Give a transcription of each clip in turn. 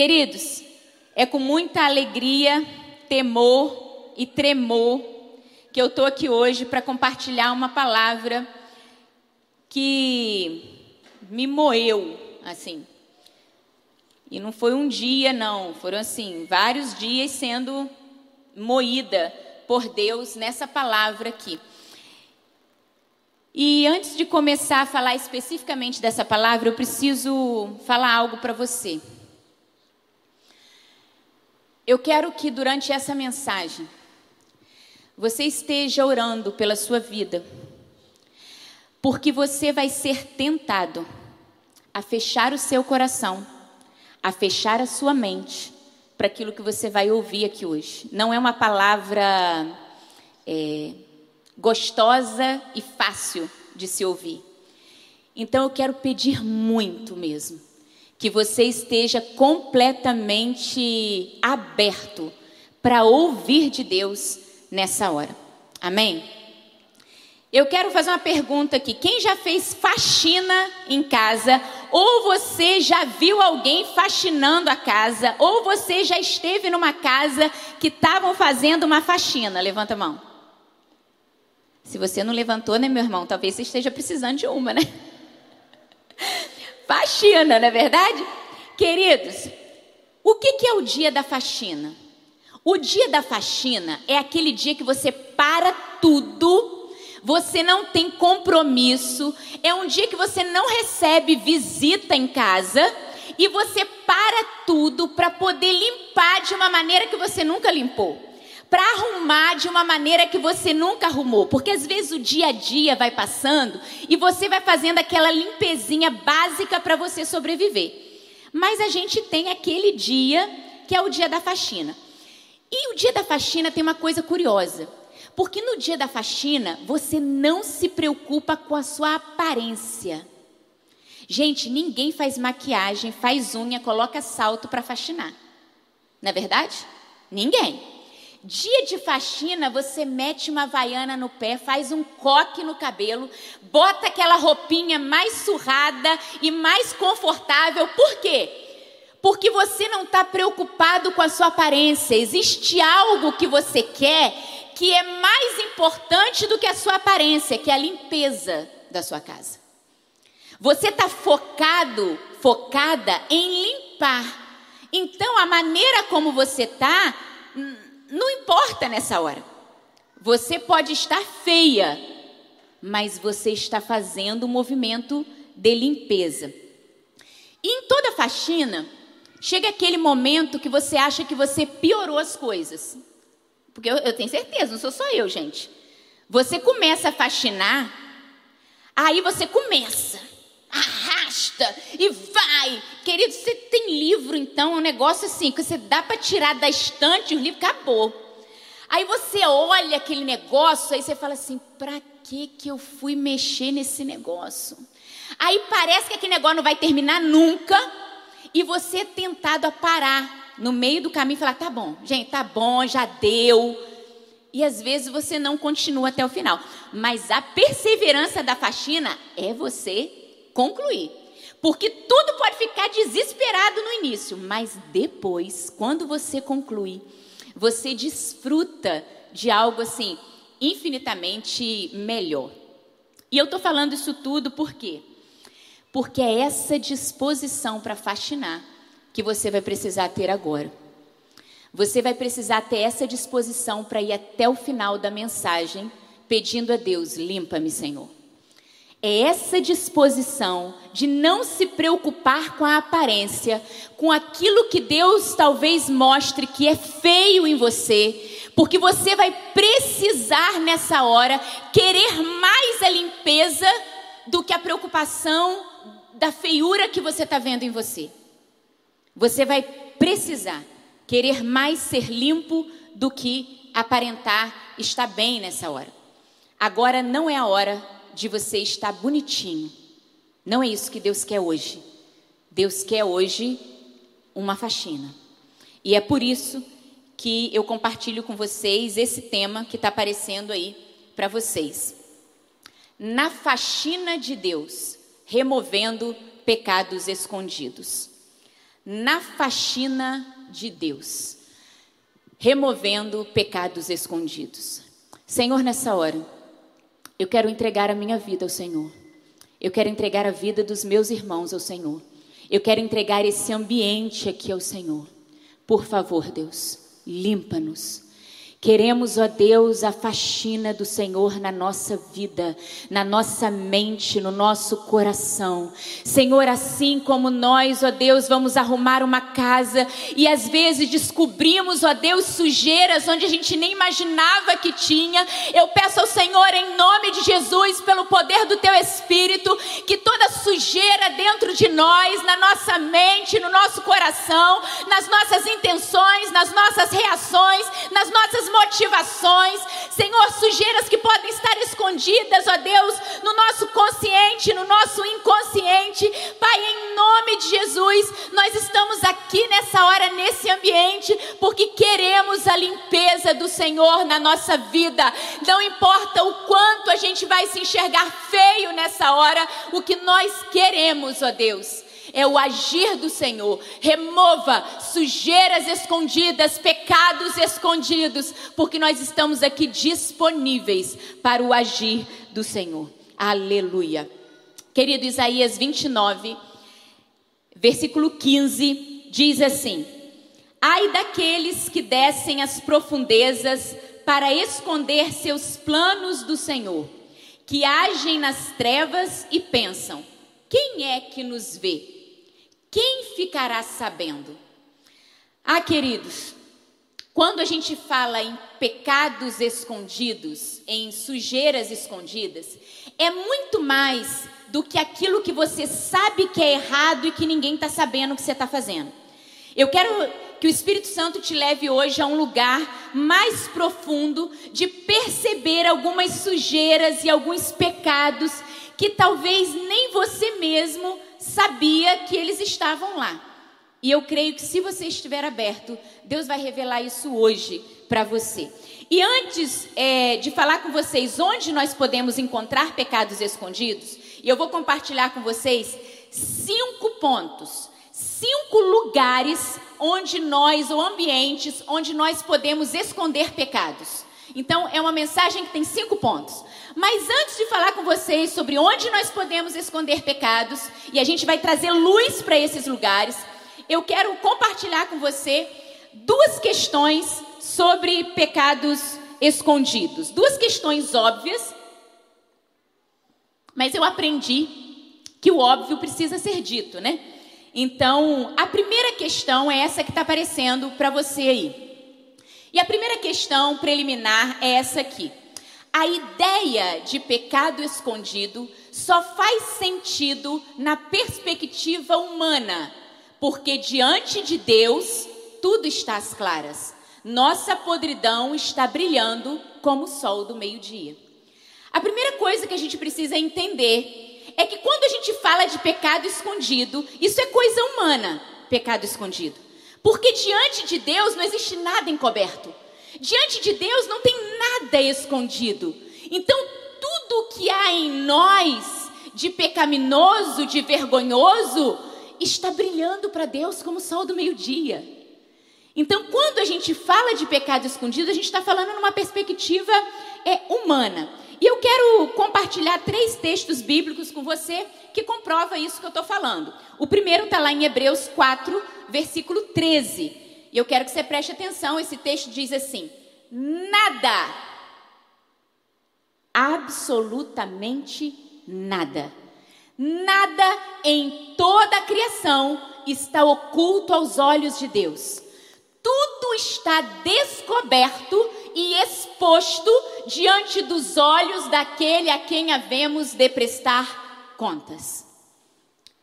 Queridos, é com muita alegria, temor e tremor que eu estou aqui hoje para compartilhar uma palavra que me moeu, assim. E não foi um dia, não, foram assim, vários dias sendo moída por Deus nessa palavra aqui. E antes de começar a falar especificamente dessa palavra, eu preciso falar algo para você. Eu quero que durante essa mensagem você esteja orando pela sua vida, porque você vai ser tentado a fechar o seu coração, a fechar a sua mente para aquilo que você vai ouvir aqui hoje. Não é uma palavra é, gostosa e fácil de se ouvir. Então eu quero pedir muito mesmo que você esteja completamente aberto para ouvir de Deus nessa hora. Amém? Eu quero fazer uma pergunta aqui. Quem já fez faxina em casa? Ou você já viu alguém faxinando a casa? Ou você já esteve numa casa que estavam fazendo uma faxina? Levanta a mão. Se você não levantou, né, meu irmão? Talvez você esteja precisando de uma, né? Faxina, não é verdade? Queridos, o que, é o dia da faxina? O dia da faxina é aquele dia que você para tudo, você não tem compromisso, é um dia que você não recebe visita em casa e você para tudo para poder limpar de uma maneira que você nunca limpou para arrumar de uma maneira que você nunca arrumou, porque às vezes o dia a dia vai passando e você vai fazendo aquela limpezinha básica para você sobreviver. Mas a gente tem aquele dia que é o dia da faxina. E o dia da faxina tem uma coisa curiosa, porque no dia da faxina você não se preocupa com a sua aparência. Gente, ninguém faz maquiagem, faz unha, coloca salto para faxinar. Não é verdade? Ninguém. Dia de faxina, você mete uma vaiana no pé, faz um coque no cabelo, bota aquela roupinha mais surrada e mais confortável. Por quê? Porque você não está preocupado com a sua aparência. Existe algo que você quer que é mais importante do que a sua aparência, que é a limpeza da sua casa. Você está focado, focada em limpar. Então, a maneira como você está não importa nessa hora. Você pode estar feia, mas você está fazendo um movimento de limpeza. E em toda faxina, chega aquele momento que você acha que você piorou as coisas. Porque eu, eu tenho certeza, não sou só eu, gente. Você começa a faxinar, aí você começa e vai. Querido, você tem livro, então, é um negócio assim, que você dá para tirar da estante, o livro acabou. Aí você olha aquele negócio, aí você fala assim: para que que eu fui mexer nesse negócio? Aí parece que aquele negócio não vai terminar nunca, e você é tentado a parar no meio do caminho e falar: tá bom, gente, tá bom, já deu. E às vezes você não continua até o final. Mas a perseverança da faxina é você concluir. Porque tudo pode ficar desesperado no início, mas depois, quando você conclui, você desfruta de algo assim infinitamente melhor. E eu estou falando isso tudo por quê? Porque é essa disposição para fascinar que você vai precisar ter agora. Você vai precisar ter essa disposição para ir até o final da mensagem, pedindo a Deus: limpa-me, Senhor. É essa disposição de não se preocupar com a aparência, com aquilo que Deus talvez mostre que é feio em você, porque você vai precisar nessa hora querer mais a limpeza do que a preocupação da feiura que você está vendo em você. Você vai precisar querer mais ser limpo do que aparentar estar bem nessa hora. Agora não é a hora de você estar bonitinho. Não é isso que Deus quer hoje. Deus quer hoje uma faxina. E é por isso que eu compartilho com vocês esse tema que está aparecendo aí para vocês. Na faxina de Deus, removendo pecados escondidos. na faxina de Deus, removendo pecados escondidos. Senhor, nessa hora, eu quero entregar a minha vida ao Senhor. Eu quero entregar a vida dos meus irmãos ao Senhor. Eu quero entregar esse ambiente aqui ao Senhor. Por favor, Deus, limpa-nos Queremos, ó Deus, a faxina do Senhor na nossa vida, na nossa mente, no nosso coração. Senhor, assim como nós, ó Deus, vamos arrumar uma casa e às vezes descobrimos, ó Deus, sujeiras onde a gente nem imaginava que tinha. Eu peço ao Senhor, em nome de Jesus, pelo poder do Teu Espírito, que toda sujeira dentro de nós, na nossa mente, no nosso coração, nas nossas intenções, nas nossas reações, nas nossas motivações, Senhor, sujeiras que podem estar escondidas, ó Deus, no nosso consciente, no nosso inconsciente. Pai, em nome de Jesus, nós estamos aqui nessa hora, nesse ambiente, porque queremos a limpeza do Senhor na nossa vida. Não importa o quanto a gente vai se enxergar feio nessa hora, o que nós queremos, ó Deus é o agir do Senhor. Remova sujeiras escondidas, pecados escondidos, porque nós estamos aqui disponíveis para o agir do Senhor. Aleluia. Querido Isaías 29, versículo 15, diz assim: Ai daqueles que descem as profundezas para esconder seus planos do Senhor, que agem nas trevas e pensam: quem é que nos vê? Quem ficará sabendo? Ah, queridos, quando a gente fala em pecados escondidos, em sujeiras escondidas, é muito mais do que aquilo que você sabe que é errado e que ninguém está sabendo que você está fazendo. Eu quero que o Espírito Santo te leve hoje a um lugar mais profundo de perceber algumas sujeiras e alguns pecados que talvez nem você mesmo sabia que eles estavam lá. E eu creio que se você estiver aberto, Deus vai revelar isso hoje para você. E antes é, de falar com vocês onde nós podemos encontrar pecados escondidos, eu vou compartilhar com vocês cinco pontos, cinco lugares onde nós, ou ambientes, onde nós podemos esconder pecados. Então, é uma mensagem que tem cinco pontos. Mas antes de falar com vocês sobre onde nós podemos esconder pecados, e a gente vai trazer luz para esses lugares, eu quero compartilhar com você duas questões sobre pecados escondidos. Duas questões óbvias, mas eu aprendi que o óbvio precisa ser dito, né? Então, a primeira questão é essa que está aparecendo para você aí. E a primeira questão preliminar é essa aqui. A ideia de pecado escondido só faz sentido na perspectiva humana, porque diante de Deus tudo está às claras. Nossa podridão está brilhando como o sol do meio-dia. A primeira coisa que a gente precisa entender é que quando a gente fala de pecado escondido, isso é coisa humana, pecado escondido. Porque diante de Deus não existe nada encoberto. Diante de Deus não tem nada escondido. Então, tudo que há em nós de pecaminoso, de vergonhoso, está brilhando para Deus como o sol do meio-dia. Então, quando a gente fala de pecado escondido, a gente está falando numa perspectiva é, humana. E eu quero compartilhar três textos bíblicos com você que comprova isso que eu estou falando. O primeiro está lá em Hebreus 4, versículo 13. E eu quero que você preste atenção. Esse texto diz assim: Nada, absolutamente nada, nada em toda a criação está oculto aos olhos de Deus. Tudo está descoberto e exposto diante dos olhos daquele a quem havemos de prestar contas.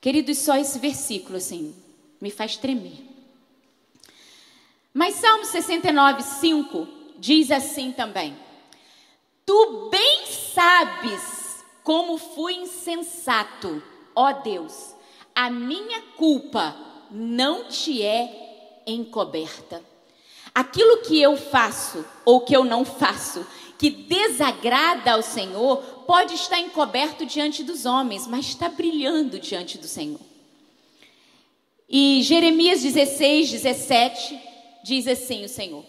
Queridos, só esse versículo assim me faz tremer. Mas Salmo 69, 5 diz assim também: Tu bem sabes como fui insensato, ó Deus, a minha culpa não te é encoberta. Aquilo que eu faço ou que eu não faço, que desagrada ao Senhor, pode estar encoberto diante dos homens, mas está brilhando diante do Senhor. E Jeremias 16, 17 diz assim: o Senhor: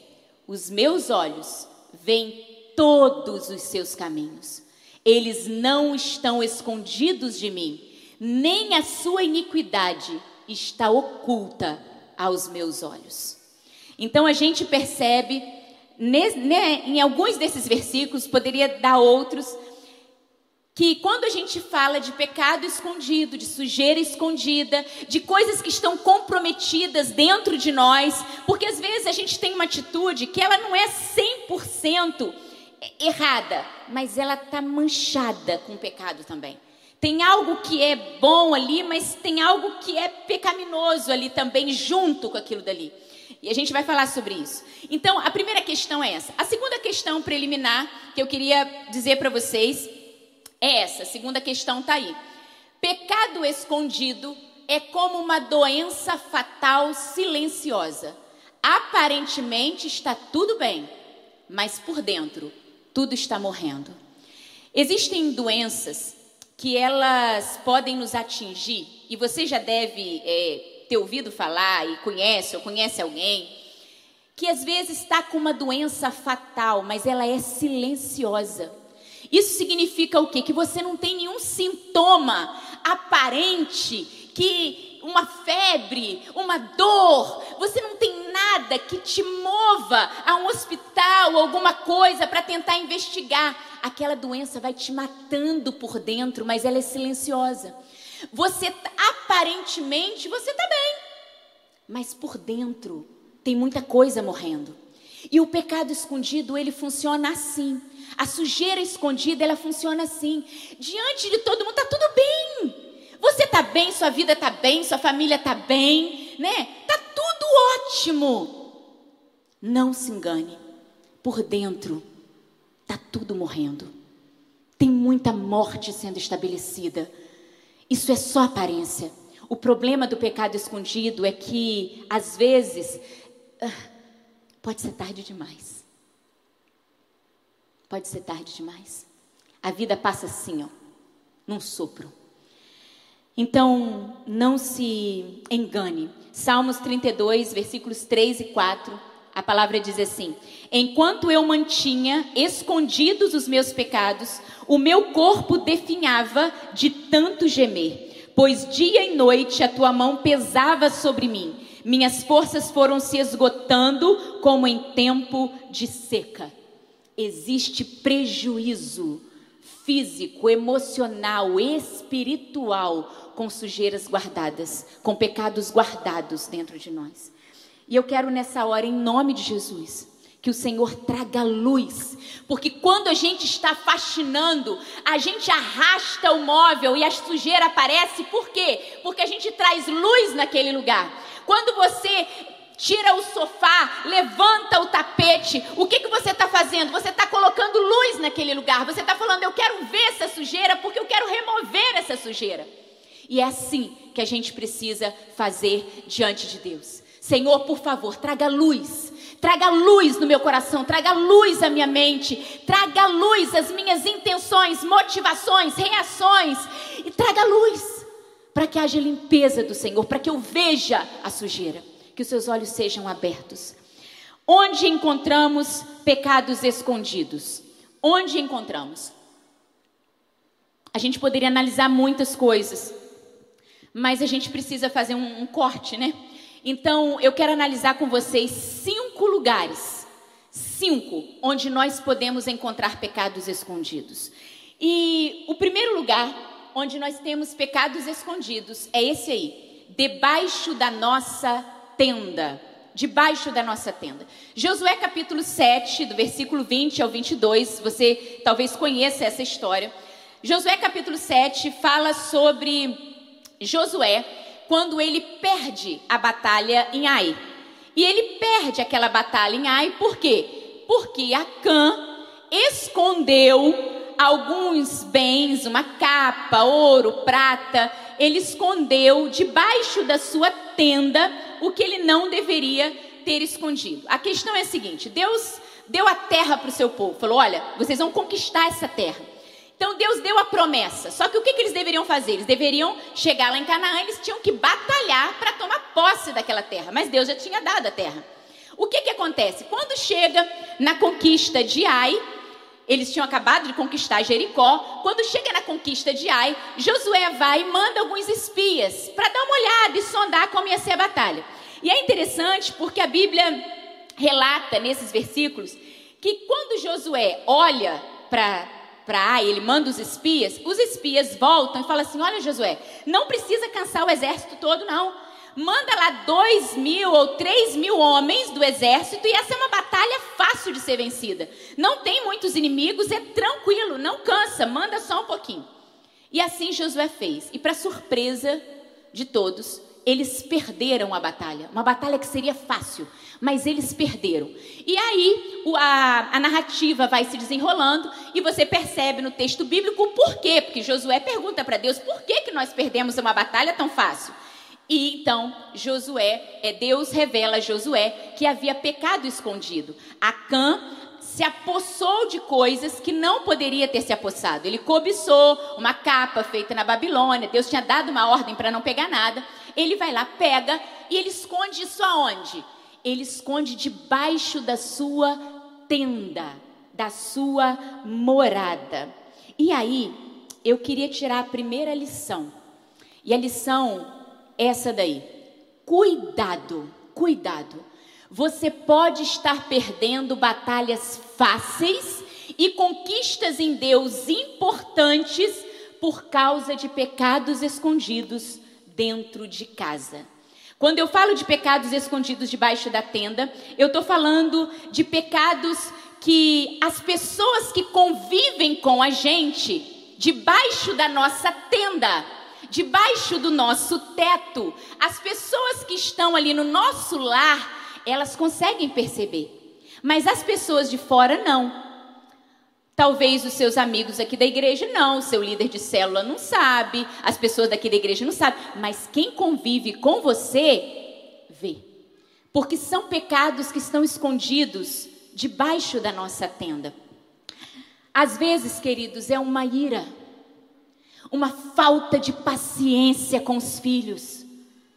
Os meus olhos veem todos os seus caminhos, eles não estão escondidos de mim, nem a sua iniquidade está oculta aos meus olhos. Então a gente percebe, né, em alguns desses versículos, poderia dar outros, que quando a gente fala de pecado escondido, de sujeira escondida, de coisas que estão comprometidas dentro de nós, porque às vezes a gente tem uma atitude que ela não é 100% errada, mas ela está manchada com pecado também. Tem algo que é bom ali, mas tem algo que é pecaminoso ali também, junto com aquilo dali. E a gente vai falar sobre isso. Então, a primeira questão é essa. A segunda questão preliminar que eu queria dizer para vocês é essa, a segunda questão está aí. Pecado escondido é como uma doença fatal silenciosa. Aparentemente está tudo bem, mas por dentro tudo está morrendo. Existem doenças que elas podem nos atingir, e você já deve é, ter ouvido falar, e conhece, ou conhece alguém, que às vezes está com uma doença fatal, mas ela é silenciosa. Isso significa o quê? Que você não tem nenhum sintoma aparente, que uma febre, uma dor, você não tem nada que te mova a um hospital alguma coisa para tentar investigar. Aquela doença vai te matando por dentro, mas ela é silenciosa. Você aparentemente você está bem, mas por dentro tem muita coisa morrendo. E o pecado escondido, ele funciona assim. A sujeira escondida, ela funciona assim. Diante de todo mundo, está tudo bem. Você está bem, sua vida está bem, sua família está bem, né? Está tudo ótimo. Não se engane. Por dentro, está tudo morrendo. Tem muita morte sendo estabelecida. Isso é só aparência. O problema do pecado escondido é que, às vezes, ah, pode ser tarde demais. Pode ser tarde demais. A vida passa assim, ó, num sopro. Então, não se engane. Salmos 32, versículos 3 e 4, a palavra diz assim: Enquanto eu mantinha escondidos os meus pecados, o meu corpo definhava de tanto gemer, pois dia e noite a tua mão pesava sobre mim. Minhas forças foram se esgotando como em tempo de seca existe prejuízo físico, emocional, espiritual com sujeiras guardadas, com pecados guardados dentro de nós. E eu quero nessa hora, em nome de Jesus, que o Senhor traga luz, porque quando a gente está faxinando, a gente arrasta o móvel e a sujeira aparece, por quê? Porque a gente traz luz naquele lugar. Quando você tira o sofá, levanta o tapete. O que, que você está fazendo? Você está colocando luz naquele lugar. Você está falando, eu quero ver essa sujeira porque eu quero remover essa sujeira. E é assim que a gente precisa fazer diante de Deus. Senhor, por favor, traga luz. Traga luz no meu coração, traga luz à minha mente, traga luz às minhas intenções, motivações, reações, e traga luz para que haja limpeza do Senhor, para que eu veja a sujeira que os seus olhos sejam abertos. Onde encontramos pecados escondidos? Onde encontramos? A gente poderia analisar muitas coisas, mas a gente precisa fazer um, um corte, né? Então, eu quero analisar com vocês cinco lugares, cinco, onde nós podemos encontrar pecados escondidos. E o primeiro lugar onde nós temos pecados escondidos é esse aí, debaixo da nossa tenda, debaixo da nossa tenda. Josué capítulo 7, do versículo 20 ao 22, você talvez conheça essa história. Josué capítulo 7 fala sobre Josué quando ele perde a batalha em Ai. E ele perde aquela batalha em Ai por quê? Porque Acã escondeu alguns bens, uma capa, ouro, prata, ele escondeu debaixo da sua tenda o que ele não deveria ter escondido. A questão é a seguinte: Deus deu a terra para o seu povo, falou: olha, vocês vão conquistar essa terra. Então Deus deu a promessa. Só que o que, que eles deveriam fazer? Eles deveriam chegar lá em Canaã, eles tinham que batalhar para tomar posse daquela terra. Mas Deus já tinha dado a terra. O que, que acontece? Quando chega na conquista de Ai, eles tinham acabado de conquistar Jericó. Quando chega na conquista de Ai, Josué vai e manda alguns espias para dar uma olhada e sondar como ia ser a batalha. E é interessante porque a Bíblia relata nesses versículos que quando Josué olha para para Ai, ele manda os espias, os espias voltam e falam assim: Olha, Josué, não precisa cansar o exército todo, não. Manda lá dois mil ou três mil homens do exército e essa é uma batalha fácil de ser vencida. Não tem muitos inimigos, é tranquilo, não cansa, manda só um pouquinho. E assim Josué fez. E para surpresa de todos, eles perderam a batalha. Uma batalha que seria fácil, mas eles perderam. E aí a, a, narrativa vai se desenrolando e você percebe no texto bíblico o porquê. Porque Josué pergunta para Deus por que, que nós perdemos uma batalha tão fácil. E então Josué, é, Deus revela a Josué que havia pecado escondido. Acã se apossou de coisas que não poderia ter se apossado. Ele cobiçou uma capa feita na Babilônia. Deus tinha dado uma ordem para não pegar nada. Ele vai lá, pega e ele esconde isso aonde? Ele esconde debaixo da sua tenda, da sua morada. E aí, eu queria tirar a primeira lição. E a lição essa daí. Cuidado, cuidado. Você pode estar perdendo batalhas fáceis e conquistas em Deus importantes por causa de pecados escondidos dentro de casa. Quando eu falo de pecados escondidos debaixo da tenda, eu estou falando de pecados que as pessoas que convivem com a gente debaixo da nossa tenda, debaixo do nosso teto, as pessoas que estão ali no nosso lar, elas conseguem perceber. Mas as pessoas de fora não. Talvez os seus amigos aqui da igreja não, o seu líder de célula não sabe, as pessoas daqui da igreja não sabem, mas quem convive com você vê. Porque são pecados que estão escondidos debaixo da nossa tenda. Às vezes, queridos, é uma ira, uma falta de paciência com os filhos.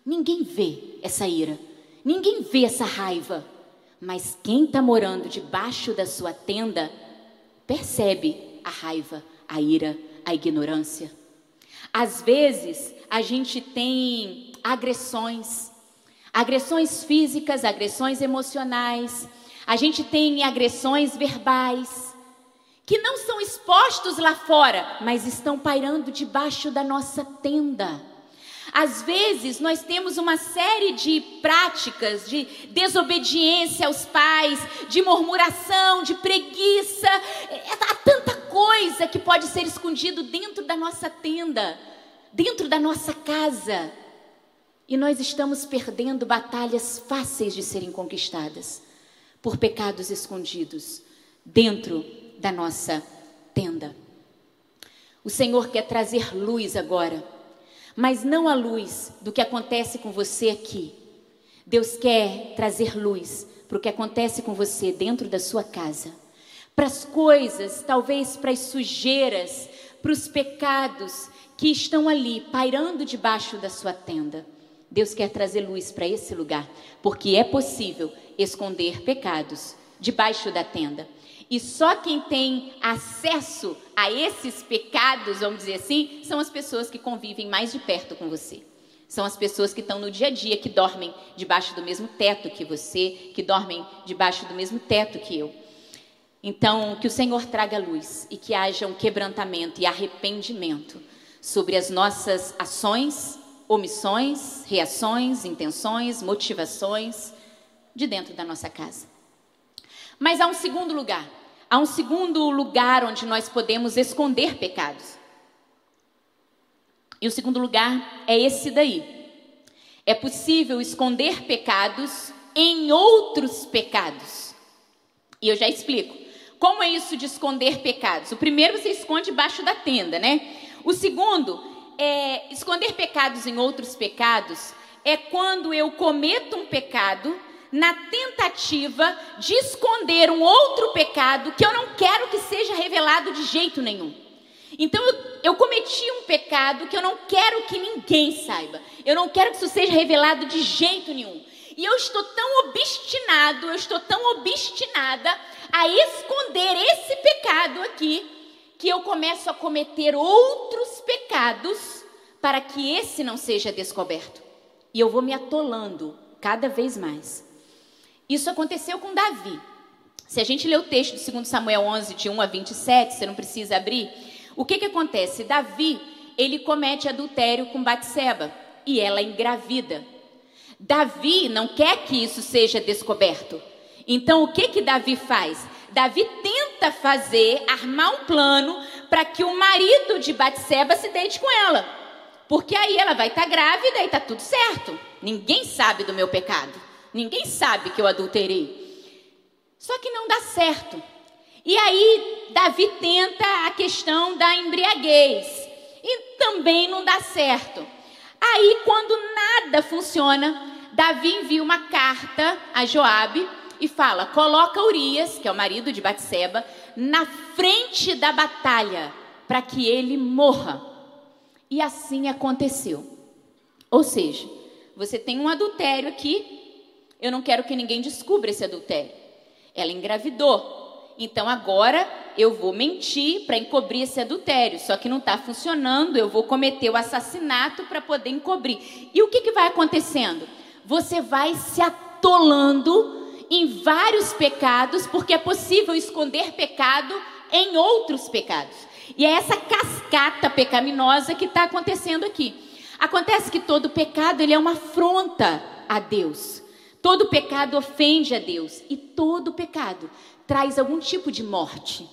Ninguém vê essa ira. Ninguém vê essa raiva, mas quem está morando debaixo da sua tenda percebe a raiva, a ira, a ignorância. Às vezes a gente tem agressões, agressões físicas, agressões emocionais, a gente tem agressões verbais, que não são expostos lá fora, mas estão pairando debaixo da nossa tenda. Às vezes nós temos uma série de práticas de desobediência aos pais, de murmuração, de preguiça. É, há tanta coisa que pode ser escondido dentro da nossa tenda, dentro da nossa casa. E nós estamos perdendo batalhas fáceis de serem conquistadas por pecados escondidos dentro da nossa tenda. O Senhor quer trazer luz agora mas não a luz do que acontece com você aqui. Deus quer trazer luz para o que acontece com você dentro da sua casa, para as coisas, talvez para as sujeiras, para os pecados que estão ali pairando debaixo da sua tenda. Deus quer trazer luz para esse lugar, porque é possível esconder pecados debaixo da tenda. E só quem tem acesso a esses pecados, vamos dizer assim, são as pessoas que convivem mais de perto com você. São as pessoas que estão no dia a dia, que dormem debaixo do mesmo teto que você, que dormem debaixo do mesmo teto que eu. Então, que o Senhor traga luz e que haja um quebrantamento e arrependimento sobre as nossas ações, omissões, reações, intenções, motivações de dentro da nossa casa. Mas há um segundo lugar Há um segundo lugar onde nós podemos esconder pecados. E o segundo lugar é esse daí. É possível esconder pecados em outros pecados. E eu já explico. Como é isso de esconder pecados? O primeiro você esconde debaixo da tenda, né? O segundo é esconder pecados em outros pecados é quando eu cometo um pecado na tentativa de esconder um outro pecado que eu não quero que seja revelado de jeito nenhum. Então eu, eu, cometi um pecado que eu não quero que ninguém saiba. Eu não quero que isso seja revelado de jeito nenhum. E eu estou tão obstinado, eu estou tão obstinada a esconder esse pecado aqui, que eu começo a cometer outros pecados para que esse não seja descoberto. E eu vou me atolando cada vez mais. Isso aconteceu com Davi. Se a gente ler o texto de 2 Samuel 11, de 1 a 27, você não precisa abrir, o que, que acontece? Davi, ele comete adultério com Batseba e ela engravida. Davi não quer que isso seja descoberto. Então, o que que Davi faz? Davi tenta fazer, armar um plano para que o marido de Batseba se deite com ela. Porque aí ela vai estar tá grávida e está tudo certo. Ninguém sabe do meu pecado. Ninguém sabe que eu adulterei. Só que não dá certo. E aí Davi tenta a questão da embriaguez. E também não dá certo. Aí quando nada funciona, Davi envia uma carta a Joabe e fala: "Coloca Urias, que é o marido de Batseba, na frente da batalha, para que ele morra". E assim aconteceu. Ou seja, você tem um adultério aqui, eu não quero que ninguém descubra esse adultério. Ela engravidou. Então agora eu vou mentir para encobrir esse adultério. Só que não está funcionando, eu vou cometer o assassinato para poder encobrir. E o que, que vai acontecendo? Você vai se atolando em vários pecados, porque é possível esconder pecado em outros pecados. E é essa cascata pecaminosa que está acontecendo aqui. Acontece que todo pecado ele é uma afronta a Deus. Todo pecado ofende a Deus e todo pecado traz algum tipo de morte.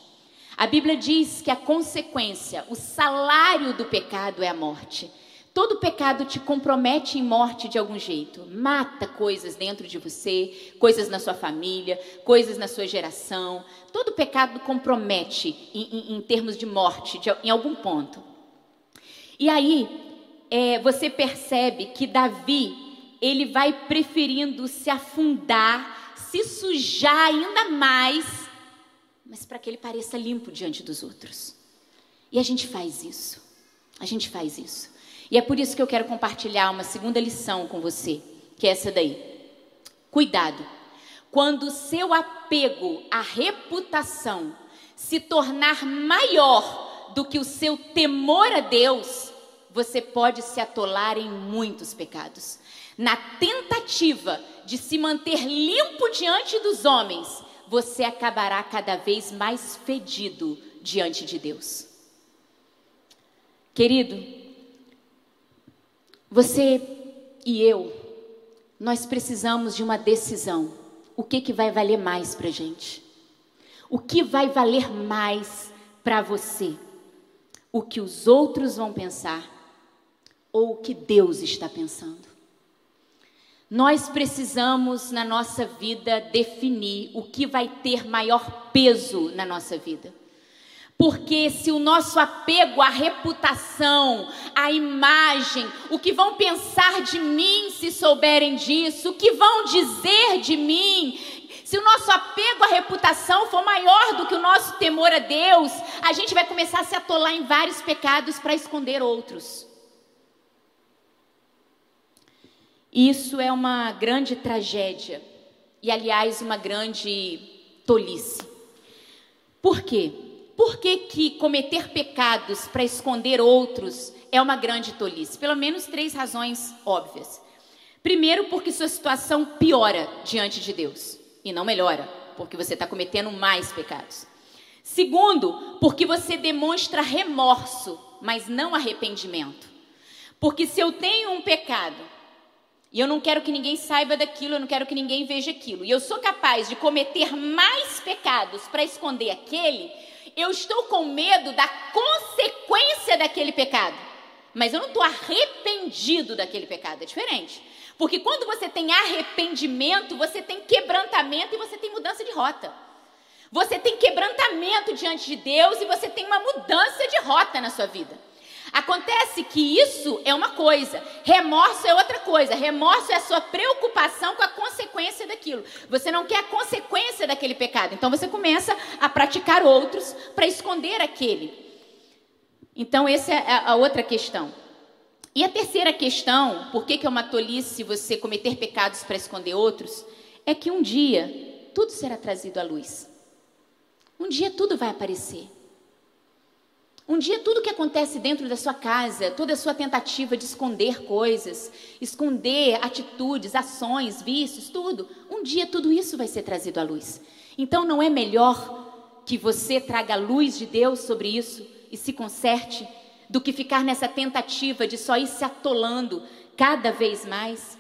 A Bíblia diz que a consequência, o salário do pecado é a morte. Todo pecado te compromete em morte de algum jeito. Mata coisas dentro de você, coisas na sua família, coisas na sua geração. Todo pecado compromete em, em, em termos de morte, de, em algum ponto. E aí, é, você percebe que Davi, ele vai preferindo se afundar se sujar ainda mais, mas para que ele pareça limpo diante dos outros. E a gente faz isso. A gente faz isso. E é por isso que eu quero compartilhar uma segunda lição com você, que é essa daí. Cuidado. Quando o seu apego à reputação se tornar maior do que o seu temor a Deus, você pode se atolar em muitos pecados. Na tentativa de se manter limpo diante dos homens, você acabará cada vez mais fedido diante de Deus. Querido, você e eu, nós precisamos de uma decisão. O que, que vai valer mais para gente? O que vai valer mais para você? O que os outros vão pensar ou o que Deus está pensando? Nós precisamos, na nossa vida, definir o que vai ter maior peso na nossa vida. Porque se o nosso apego à reputação, à imagem, o que vão pensar de mim se souberem disso, o que vão dizer de mim, se o nosso apego à reputação for maior do que o nosso temor a Deus, a gente vai começar a se atolar em vários pecados para esconder outros. Isso é uma grande tragédia e, aliás, uma grande tolice. Por quê? Por que, que cometer pecados para esconder outros é uma grande tolice? Pelo menos três razões óbvias. Primeiro, porque sua situação piora diante de Deus e não melhora, porque você está cometendo mais pecados. Segundo, porque você demonstra remorso, mas não arrependimento. Porque se eu tenho um pecado e eu não quero que ninguém saiba daquilo, eu não quero que ninguém veja aquilo. E eu sou capaz de cometer mais pecados para esconder aquele. Eu estou com medo da consequência daquele pecado. Mas eu não estou arrependido daquele pecado. É diferente. Porque quando você tem arrependimento, você tem quebrantamento e você tem mudança de rota. Você tem quebrantamento diante de Deus e você tem uma mudança de rota na sua vida. Acontece que isso é uma coisa, remorso é outra coisa. Remorso é a sua preocupação com a consequência daquilo. Você não quer a consequência daquele pecado, então você começa a praticar outros para esconder aquele. Então, essa é a outra questão. E a terceira questão, por que, que é uma tolice você cometer pecados para esconder outros, é que um dia tudo será trazido à luz. Um dia tudo vai aparecer. Um dia, tudo que acontece dentro da sua casa, toda a sua tentativa de esconder coisas, esconder atitudes, ações, vícios, tudo, um dia tudo isso vai ser trazido à luz. Então, não é melhor que você traga a luz de Deus sobre isso e se conserte, do que ficar nessa tentativa de só ir se atolando cada vez mais?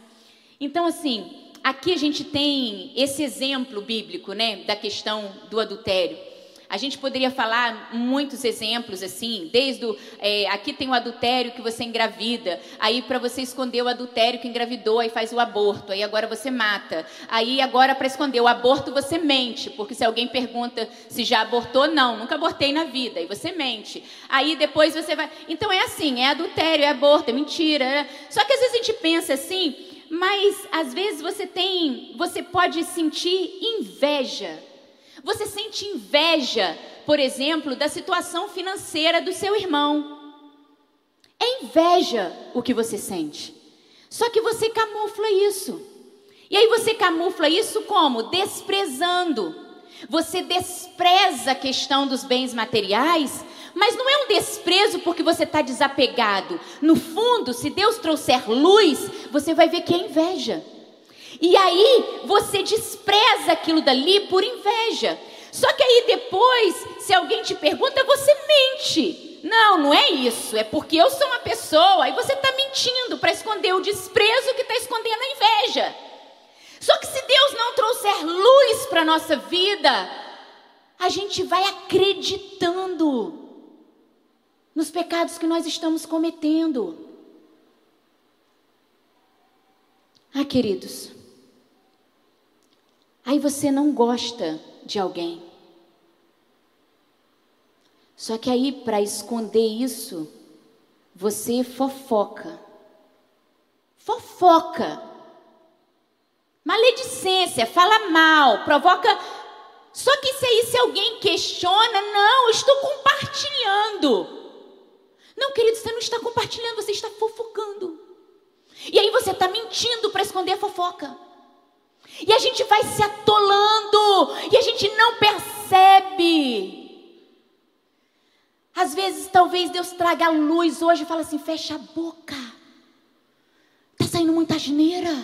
Então, assim, aqui a gente tem esse exemplo bíblico, né, da questão do adultério. A gente poderia falar muitos exemplos assim, desde o, é, aqui tem o adultério que você engravida, aí para você esconder o adultério que engravidou, aí faz o aborto, aí agora você mata. Aí agora para esconder o aborto você mente, porque se alguém pergunta se já abortou, não, nunca abortei na vida, aí você mente. Aí depois você vai. Então é assim, é adultério, é aborto, é mentira. É... Só que às vezes a gente pensa assim, mas às vezes você tem, você pode sentir inveja você sente inveja, por exemplo, da situação financeira do seu irmão. É inveja o que você sente. Só que você camufla isso. E aí você camufla isso como? Desprezando. Você despreza a questão dos bens materiais, mas não é um desprezo porque você está desapegado. No fundo, se Deus trouxer luz, você vai ver que é inveja. E aí você despreza aquilo dali por inveja. Só que aí depois, se alguém te pergunta, você mente. Não, não é isso. É porque eu sou uma pessoa e você está mentindo para esconder o desprezo que está escondendo a inveja. Só que se Deus não trouxer luz para a nossa vida, a gente vai acreditando nos pecados que nós estamos cometendo. Ah, queridos, Aí você não gosta de alguém. Só que aí, para esconder isso, você fofoca. Fofoca. Maledicência, fala mal, provoca. Só que se aí, se alguém questiona, não, estou compartilhando. Não, querido, você não está compartilhando, você está fofocando. E aí você está mentindo para esconder a fofoca. E a gente vai se atolando e a gente não percebe. Às vezes, talvez Deus traga a luz hoje e fala assim: fecha a boca. Está saindo muita asneira.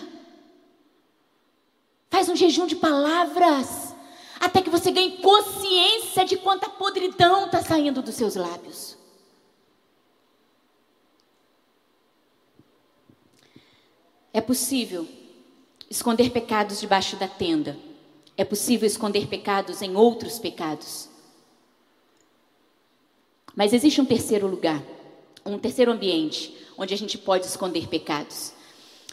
Faz um jejum de palavras. Até que você ganhe consciência de quanta podridão está saindo dos seus lábios. É possível esconder pecados debaixo da tenda. É possível esconder pecados em outros pecados. Mas existe um terceiro lugar, um terceiro ambiente onde a gente pode esconder pecados.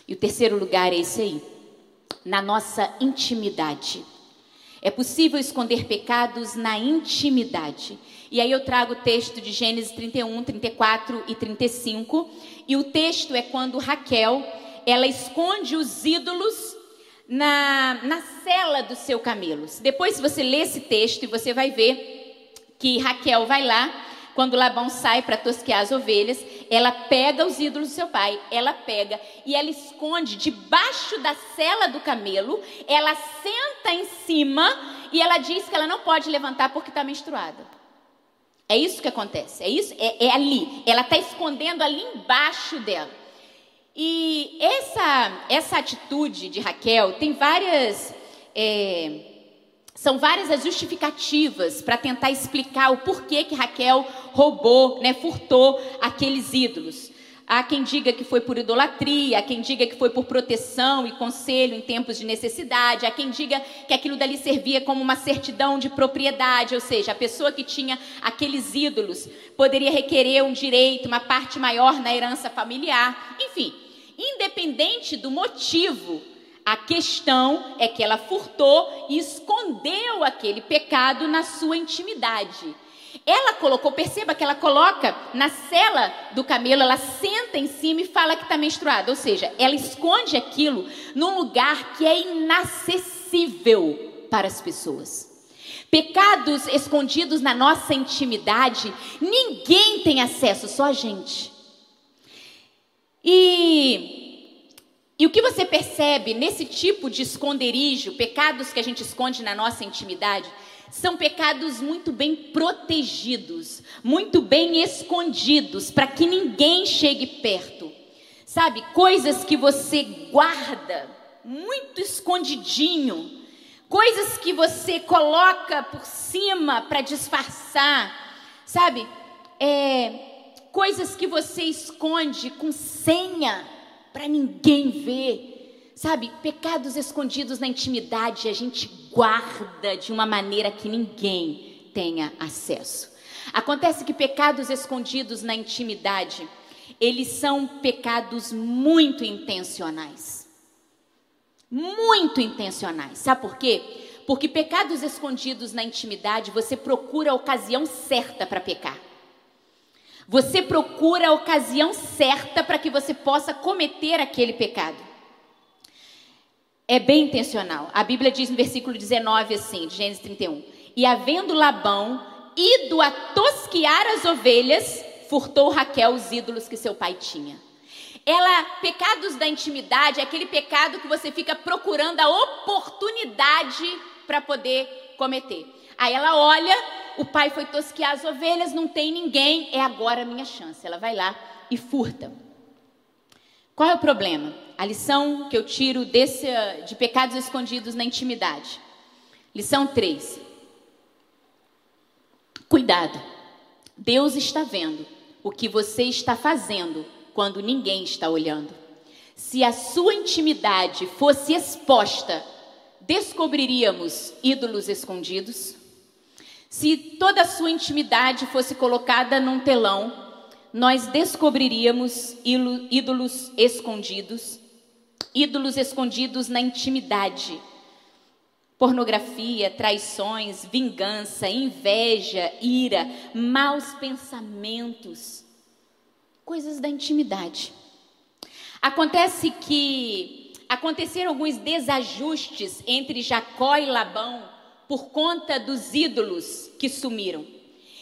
E o terceiro lugar é esse aí, na nossa intimidade. É possível esconder pecados na intimidade. E aí eu trago o texto de Gênesis 31, 34 e 35. E o texto é quando Raquel ela esconde os ídolos na, na cela do seu camelo. Depois, você ler esse texto, você vai ver que Raquel vai lá, quando Labão sai para tosquear as ovelhas, ela pega os ídolos do seu pai, ela pega e ela esconde debaixo da cela do camelo, ela senta em cima e ela diz que ela não pode levantar porque está menstruada. É isso que acontece, é isso, é, é ali. Ela está escondendo ali embaixo dela. E essa, essa atitude de Raquel tem várias. É, são várias as justificativas para tentar explicar o porquê que Raquel roubou, né, furtou aqueles ídolos. Há quem diga que foi por idolatria, há quem diga que foi por proteção e conselho em tempos de necessidade, há quem diga que aquilo dali servia como uma certidão de propriedade, ou seja, a pessoa que tinha aqueles ídolos poderia requerer um direito, uma parte maior na herança familiar. Enfim, independente do motivo, a questão é que ela furtou e escondeu aquele pecado na sua intimidade. Ela colocou, perceba que ela coloca na cela do camelo, ela senta em cima e fala que está menstruada. Ou seja, ela esconde aquilo num lugar que é inacessível para as pessoas. Pecados escondidos na nossa intimidade, ninguém tem acesso, só a gente. E, e o que você percebe nesse tipo de esconderijo, pecados que a gente esconde na nossa intimidade, são pecados muito bem protegidos, muito bem escondidos, para que ninguém chegue perto. Sabe, coisas que você guarda muito escondidinho, coisas que você coloca por cima para disfarçar, sabe? É, coisas que você esconde com senha para ninguém ver. Sabe, pecados escondidos na intimidade a gente guarda de uma maneira que ninguém tenha acesso. Acontece que pecados escondidos na intimidade, eles são pecados muito intencionais. Muito intencionais. Sabe por quê? Porque pecados escondidos na intimidade, você procura a ocasião certa para pecar. Você procura a ocasião certa para que você possa cometer aquele pecado. É bem intencional. A Bíblia diz no versículo 19 assim, de Gênesis 31. E havendo Labão ido a tosquiar as ovelhas, furtou Raquel os ídolos que seu pai tinha. Ela, pecados da intimidade, é aquele pecado que você fica procurando a oportunidade para poder cometer. Aí ela olha o pai foi tosquear as ovelhas, não tem ninguém, é agora a minha chance. Ela vai lá e furta. Qual é o problema? A lição que eu tiro desse, de pecados escondidos na intimidade. Lição 3. Cuidado. Deus está vendo o que você está fazendo quando ninguém está olhando. Se a sua intimidade fosse exposta, descobriríamos ídolos escondidos? Se toda a sua intimidade fosse colocada num telão, nós descobriríamos ídolos escondidos, ídolos escondidos na intimidade. Pornografia, traições, vingança, inveja, ira, maus pensamentos, coisas da intimidade. Acontece que aconteceram alguns desajustes entre Jacó e Labão por conta dos ídolos que sumiram.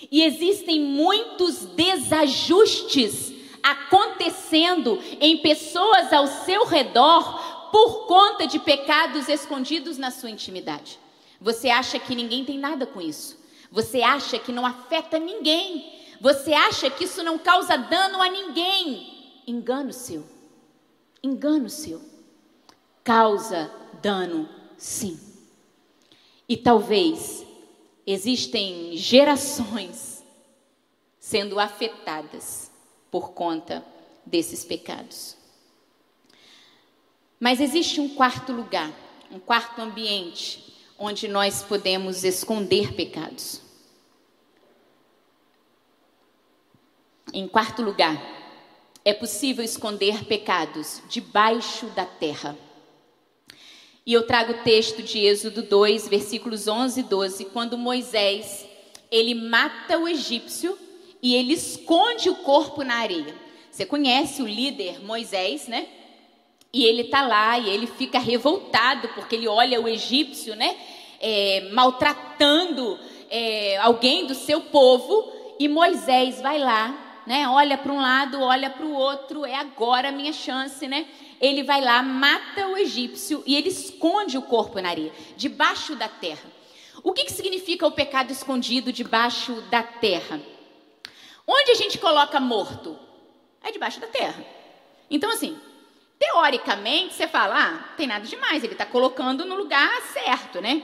E existem muitos desajustes acontecendo em pessoas ao seu redor por conta de pecados escondidos na sua intimidade. Você acha que ninguém tem nada com isso. Você acha que não afeta ninguém. Você acha que isso não causa dano a ninguém. Engano seu. Engano seu. Causa dano, sim. E talvez existem gerações sendo afetadas por conta desses pecados. Mas existe um quarto lugar, um quarto ambiente onde nós podemos esconder pecados. Em quarto lugar, é possível esconder pecados debaixo da terra. E eu trago o texto de Êxodo 2, versículos 11 e 12, quando Moisés, ele mata o egípcio e ele esconde o corpo na areia. Você conhece o líder Moisés, né? E ele tá lá e ele fica revoltado porque ele olha o egípcio, né? É, maltratando é, alguém do seu povo e Moisés vai lá, né? Olha para um lado, olha para o outro, é agora a minha chance, né? Ele vai lá, mata o egípcio e ele esconde o corpo na areia, debaixo da terra. O que, que significa o pecado escondido debaixo da terra? Onde a gente coloca morto? É debaixo da terra. Então, assim, teoricamente, você fala, ah, tem nada demais, ele está colocando no lugar certo, né?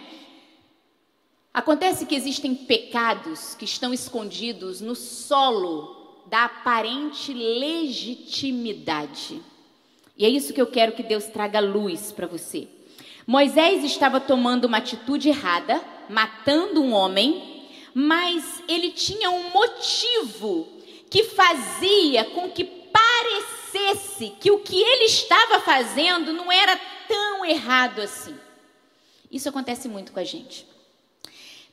Acontece que existem pecados que estão escondidos no solo da aparente legitimidade. E é isso que eu quero que Deus traga luz para você. Moisés estava tomando uma atitude errada, matando um homem, mas ele tinha um motivo que fazia com que parecesse que o que ele estava fazendo não era tão errado assim. Isso acontece muito com a gente.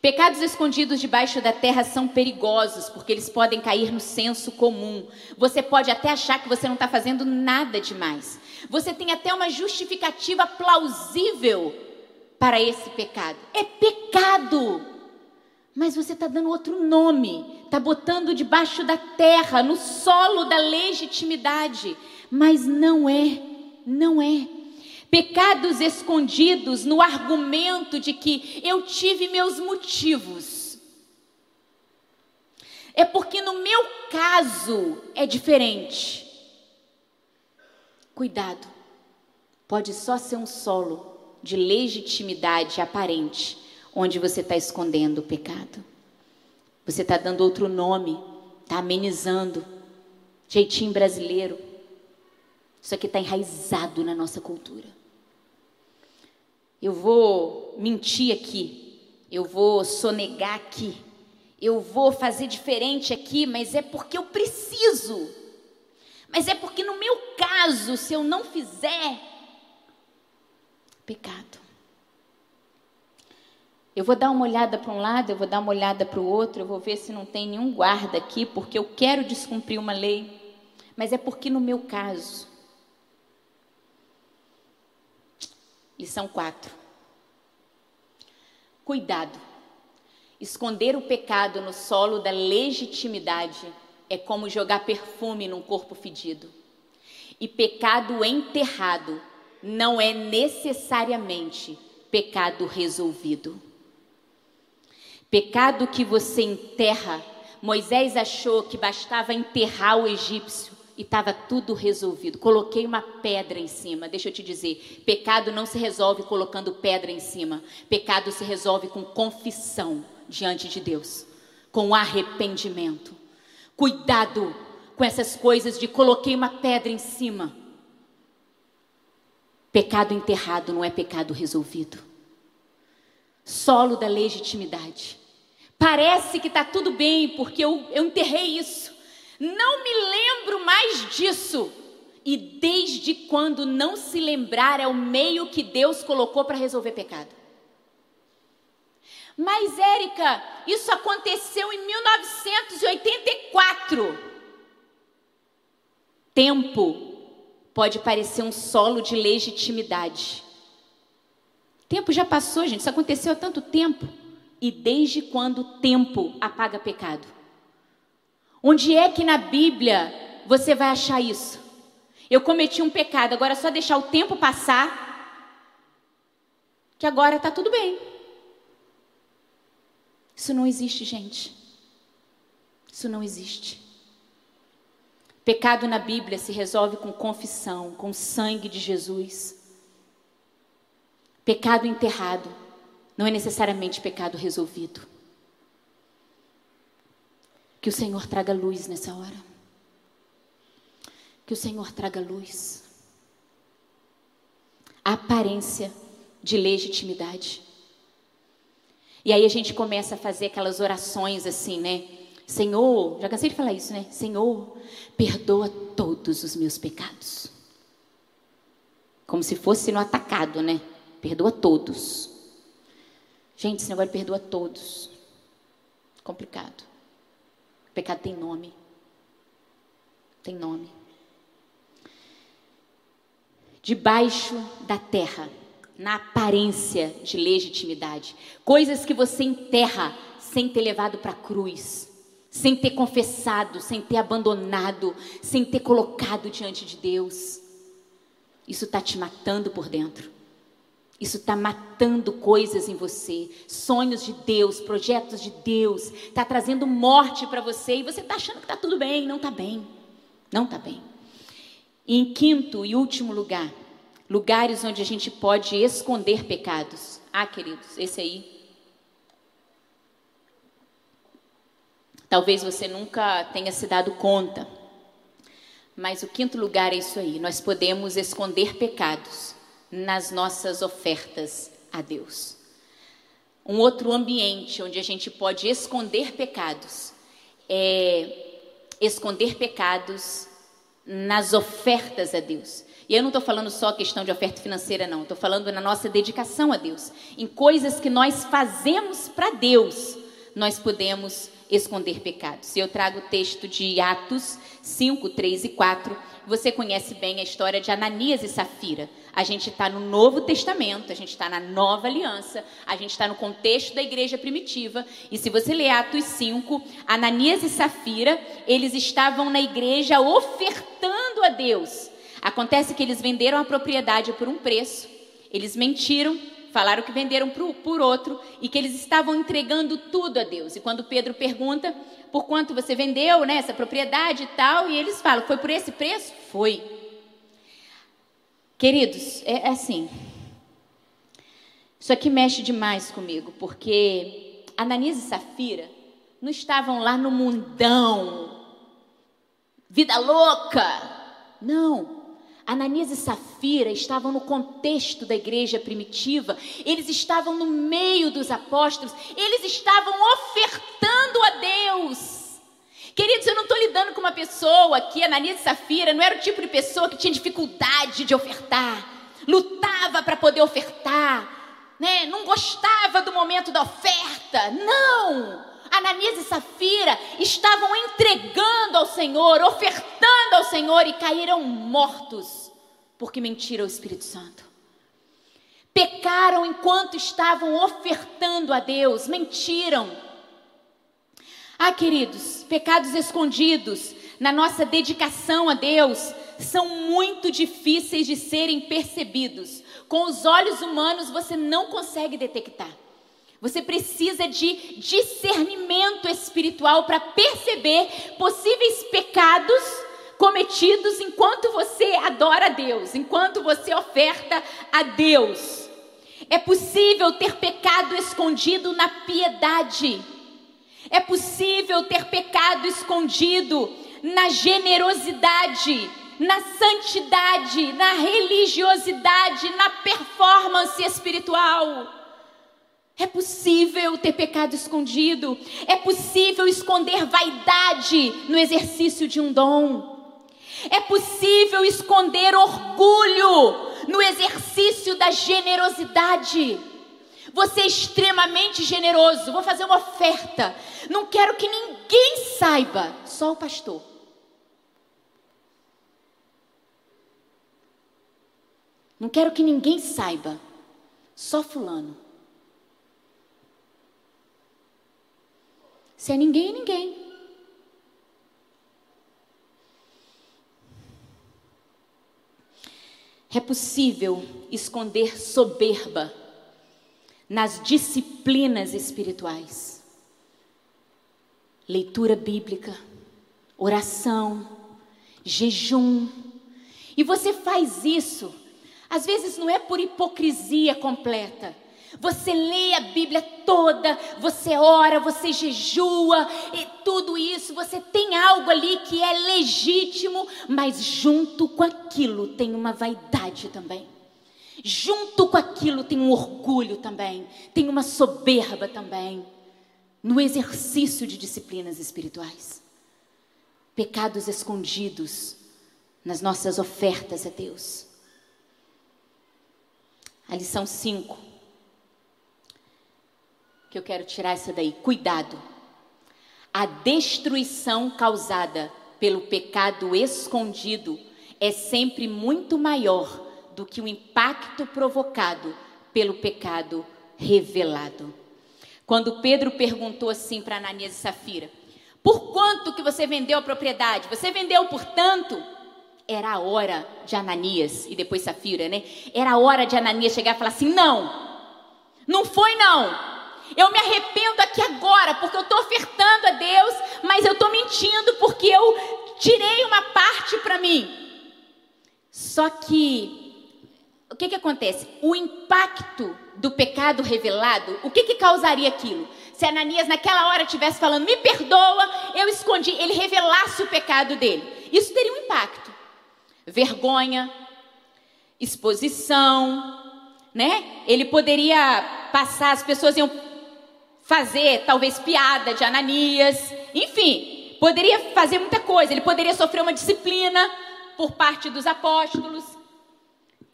Pecados escondidos debaixo da terra são perigosos, porque eles podem cair no senso comum. Você pode até achar que você não está fazendo nada demais. Você tem até uma justificativa plausível para esse pecado. É pecado. Mas você está dando outro nome, está botando debaixo da terra, no solo da legitimidade. Mas não é, não é. Pecados escondidos no argumento de que eu tive meus motivos. É porque no meu caso é diferente. Cuidado, pode só ser um solo de legitimidade aparente onde você está escondendo o pecado. Você está dando outro nome, está amenizando. Jeitinho brasileiro. Isso aqui está enraizado na nossa cultura. Eu vou mentir aqui, eu vou sonegar aqui, eu vou fazer diferente aqui, mas é porque eu preciso. Mas é porque no meu caso, se eu não fizer, pecado. Eu vou dar uma olhada para um lado, eu vou dar uma olhada para o outro, eu vou ver se não tem nenhum guarda aqui, porque eu quero descumprir uma lei, mas é porque no meu caso. Lição 4. Cuidado. Esconder o pecado no solo da legitimidade é como jogar perfume num corpo fedido. E pecado enterrado não é necessariamente pecado resolvido. Pecado que você enterra, Moisés achou que bastava enterrar o egípcio e estava tudo resolvido. Coloquei uma pedra em cima. Deixa eu te dizer: pecado não se resolve colocando pedra em cima. Pecado se resolve com confissão diante de Deus, com arrependimento. Cuidado com essas coisas de coloquei uma pedra em cima. Pecado enterrado não é pecado resolvido. Solo da legitimidade. Parece que está tudo bem, porque eu, eu enterrei isso. Não me lembro mais disso. E desde quando não se lembrar é o meio que Deus colocou para resolver pecado. Mas, Érica, isso aconteceu em 1984. Tempo pode parecer um solo de legitimidade. Tempo já passou, gente, isso aconteceu há tanto tempo. E desde quando o tempo apaga pecado? Onde é que na Bíblia você vai achar isso? Eu cometi um pecado, agora é só deixar o tempo passar, que agora está tudo bem. Isso não existe, gente. Isso não existe. Pecado na Bíblia se resolve com confissão, com sangue de Jesus. Pecado enterrado não é necessariamente pecado resolvido. Que o Senhor traga luz nessa hora. Que o Senhor traga luz. A aparência de legitimidade. E aí a gente começa a fazer aquelas orações assim, né? Senhor, já cansei de falar isso, né? Senhor, perdoa todos os meus pecados. Como se fosse no atacado, né? Perdoa todos. Gente, esse negócio perdoa todos. Complicado. O pecado tem nome. Tem nome. Debaixo da terra, na aparência de legitimidade, coisas que você enterra sem ter levado para a cruz, sem ter confessado, sem ter abandonado, sem ter colocado diante de Deus. Isso está te matando por dentro. Isso está matando coisas em você, sonhos de Deus, projetos de Deus, está trazendo morte para você e você está achando que está tudo bem, não está bem, não está bem. E em quinto e último lugar, lugares onde a gente pode esconder pecados. Ah, queridos, esse aí. Talvez você nunca tenha se dado conta, mas o quinto lugar é isso aí: nós podemos esconder pecados nas nossas ofertas a Deus. Um outro ambiente onde a gente pode esconder pecados é esconder pecados nas ofertas a Deus. E eu não estou falando só questão de oferta financeira, não. Estou falando na nossa dedicação a Deus. Em coisas que nós fazemos para Deus, nós podemos esconder pecados. Eu trago o texto de Atos 5, 3 e 4. Você conhece bem a história de Ananias e Safira. A gente está no Novo Testamento, a gente está na Nova Aliança, a gente está no contexto da igreja primitiva. E se você ler Atos 5, Ananias e Safira, eles estavam na igreja ofertando a Deus. Acontece que eles venderam a propriedade por um preço, eles mentiram, falaram que venderam por outro e que eles estavam entregando tudo a Deus. E quando Pedro pergunta por quanto você vendeu né, essa propriedade e tal, e eles falam: foi por esse preço? Foi. Queridos, é, é assim. Isso aqui mexe demais comigo, porque Ananias e Safira não estavam lá no mundão, vida louca. Não. Ananias e Safira estavam no contexto da igreja primitiva, eles estavam no meio dos apóstolos, eles estavam ofertando a Deus. Queridos, eu não estou lidando com uma pessoa que, Ananias e Safira, não era o tipo de pessoa que tinha dificuldade de ofertar, lutava para poder ofertar, né? não gostava do momento da oferta. Não! Ananias e Safira estavam entregando ao Senhor, ofertando ao Senhor e caíram mortos porque mentiram ao Espírito Santo. Pecaram enquanto estavam ofertando a Deus, mentiram. Ah, queridos, pecados escondidos na nossa dedicação a Deus são muito difíceis de serem percebidos. Com os olhos humanos você não consegue detectar. Você precisa de discernimento espiritual para perceber possíveis pecados cometidos enquanto você adora a Deus, enquanto você oferta a Deus. É possível ter pecado escondido na piedade. É possível ter pecado escondido na generosidade, na santidade, na religiosidade, na performance espiritual. É possível ter pecado escondido. É possível esconder vaidade no exercício de um dom. É possível esconder orgulho no exercício da generosidade. Você é extremamente generoso. Vou fazer uma oferta. Não quero que ninguém saiba, só o pastor. Não quero que ninguém saiba, só Fulano. Se é ninguém, ninguém. É possível esconder soberba nas disciplinas espirituais. Leitura bíblica, oração, jejum. E você faz isso, às vezes não é por hipocrisia completa, você lê a Bíblia toda, você ora, você jejua e tudo isso, você tem algo ali que é legítimo, mas junto com aquilo tem uma vaidade também. Junto com aquilo tem um orgulho também, tem uma soberba também, no exercício de disciplinas espirituais. Pecados escondidos nas nossas ofertas a Deus. A lição 5 que eu quero tirar essa daí. Cuidado. A destruição causada pelo pecado escondido é sempre muito maior do que o impacto provocado pelo pecado revelado. Quando Pedro perguntou assim para Ananias e Safira: Por quanto que você vendeu a propriedade? Você vendeu por tanto? Era a hora de Ananias e depois Safira, né? Era a hora de Ananias chegar e falar assim: Não, não foi não. Eu me arrependo aqui agora, porque eu estou ofertando a Deus, mas eu estou mentindo porque eu tirei uma parte para mim. Só que, o que, que acontece? O impacto do pecado revelado, o que, que causaria aquilo? Se Ananias naquela hora estivesse falando, me perdoa, eu escondi, ele revelasse o pecado dele. Isso teria um impacto. Vergonha, exposição, né? Ele poderia passar, as pessoas iam fazer talvez piada de Ananias, enfim, poderia fazer muita coisa. Ele poderia sofrer uma disciplina por parte dos apóstolos.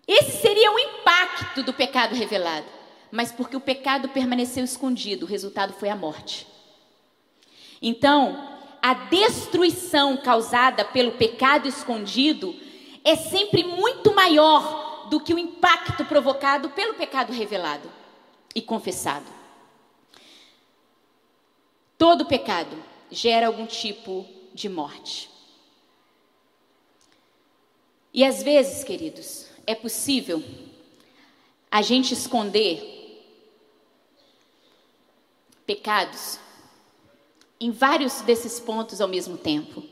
Esse seria o impacto do pecado revelado. Mas porque o pecado permaneceu escondido, o resultado foi a morte. Então, a destruição causada pelo pecado escondido é sempre muito maior do que o impacto provocado pelo pecado revelado e confessado. Todo pecado gera algum tipo de morte. E às vezes, queridos, é possível a gente esconder pecados em vários desses pontos ao mesmo tempo.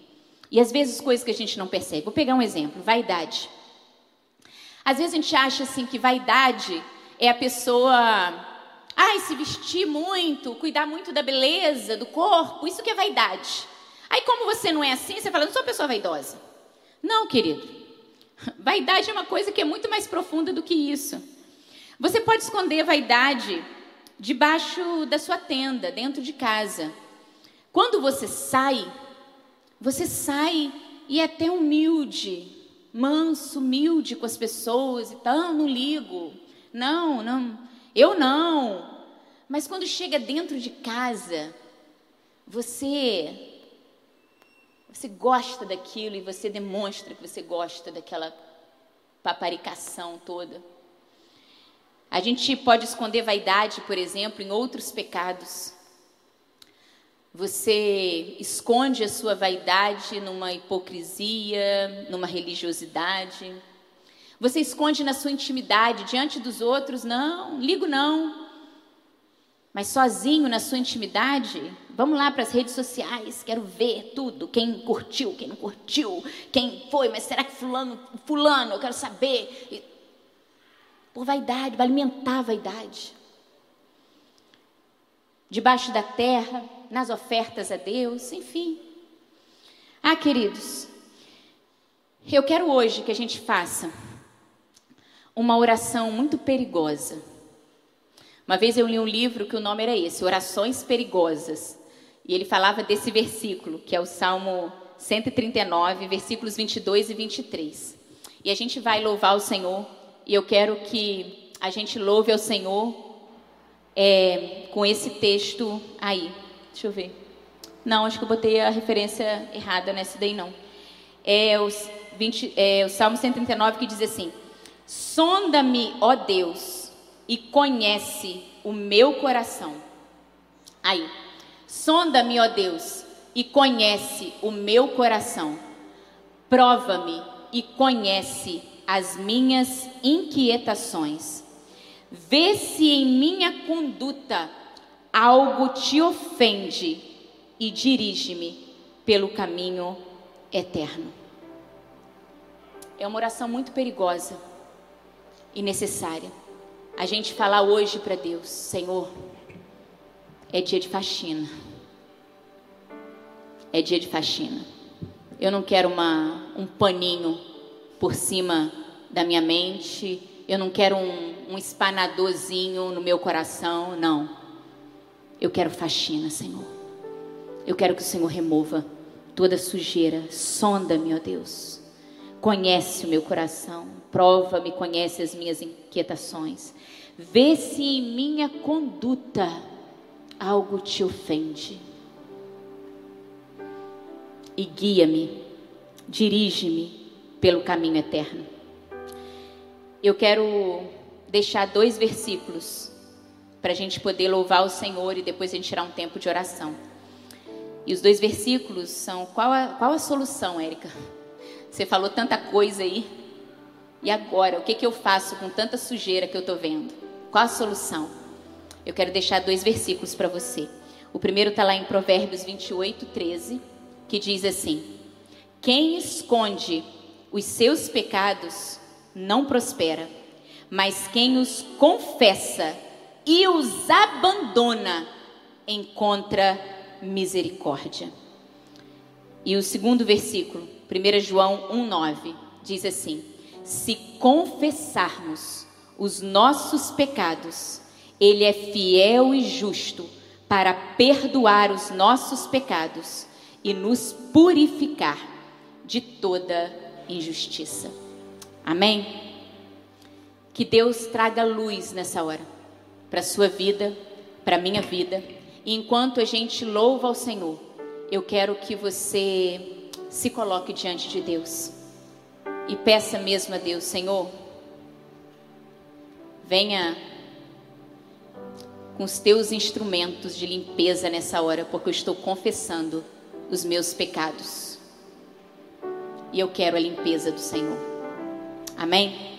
E às vezes coisas que a gente não percebe. Vou pegar um exemplo: vaidade. Às vezes a gente acha assim que vaidade é a pessoa, ai, se vestir muito, cuidar muito da beleza, do corpo, isso que é vaidade. Aí como você não é assim, você fala, não sou pessoa vaidosa. Não, querido. Vaidade é uma coisa que é muito mais profunda do que isso. Você pode esconder vaidade debaixo da sua tenda, dentro de casa. Quando você sai, você sai e é até humilde, manso, humilde com as pessoas e tal, não ligo. Não, não, eu não. Mas quando chega dentro de casa, você você gosta daquilo e você demonstra que você gosta daquela paparicação toda. A gente pode esconder vaidade, por exemplo, em outros pecados. Você esconde a sua vaidade numa hipocrisia, numa religiosidade. Você esconde na sua intimidade diante dos outros, não, ligo não. Mas sozinho na sua intimidade, vamos lá para as redes sociais, quero ver tudo, quem curtiu, quem não curtiu, quem foi, mas será que fulano, fulano, eu quero saber. Por vaidade, vai alimentar a vaidade. Debaixo da terra, nas ofertas a Deus, enfim. Ah, queridos, eu quero hoje que a gente faça uma oração muito perigosa. Uma vez eu li um livro que o nome era esse, Orações Perigosas. E ele falava desse versículo, que é o Salmo 139, versículos 22 e 23. E a gente vai louvar o Senhor, e eu quero que a gente louve ao Senhor é, com esse texto aí. Deixa eu ver. Não, acho que eu botei a referência errada nessa daí, não. É o, 20, é o Salmo 139 que diz assim: Sonda-me, ó Deus, e conhece o meu coração. Aí, sonda-me, ó Deus, e conhece o meu coração. Prova-me e conhece as minhas inquietações. Vê se em minha conduta algo te ofende e dirige-me pelo caminho eterno. É uma oração muito perigosa e necessária. A gente falar hoje para Deus, Senhor, é dia de faxina. É dia de faxina. Eu não quero uma, um paninho por cima da minha mente. Eu não quero um, um espanadorzinho no meu coração. Não. Eu quero faxina, Senhor. Eu quero que o Senhor remova toda sujeira. Sonda-me, ó Deus. Conhece o meu coração. Prova-me, conhece as minhas inquietações. Vê se em minha conduta algo te ofende. E guia-me, dirige-me pelo caminho eterno. Eu quero deixar dois versículos para a gente poder louvar o Senhor e depois a gente tirar um tempo de oração. E os dois versículos são: qual a, qual a solução, Érica? Você falou tanta coisa aí. E agora, o que, que eu faço com tanta sujeira que eu estou vendo? Qual a solução? Eu quero deixar dois versículos para você. O primeiro está lá em Provérbios 28, 13, que diz assim: Quem esconde os seus pecados não prospera, mas quem os confessa e os abandona, encontra misericórdia. E o segundo versículo, 1 João 1,9, diz assim: Se confessarmos os nossos pecados, Ele é fiel e justo para perdoar os nossos pecados e nos purificar de toda injustiça. Amém? Que Deus traga luz nessa hora para a sua vida, para a minha vida. E enquanto a gente louva ao Senhor, eu quero que você se coloque diante de Deus e peça mesmo a Deus, Senhor, venha com os teus instrumentos de limpeza nessa hora, porque eu estou confessando os meus pecados. E eu quero a limpeza do Senhor. Amém?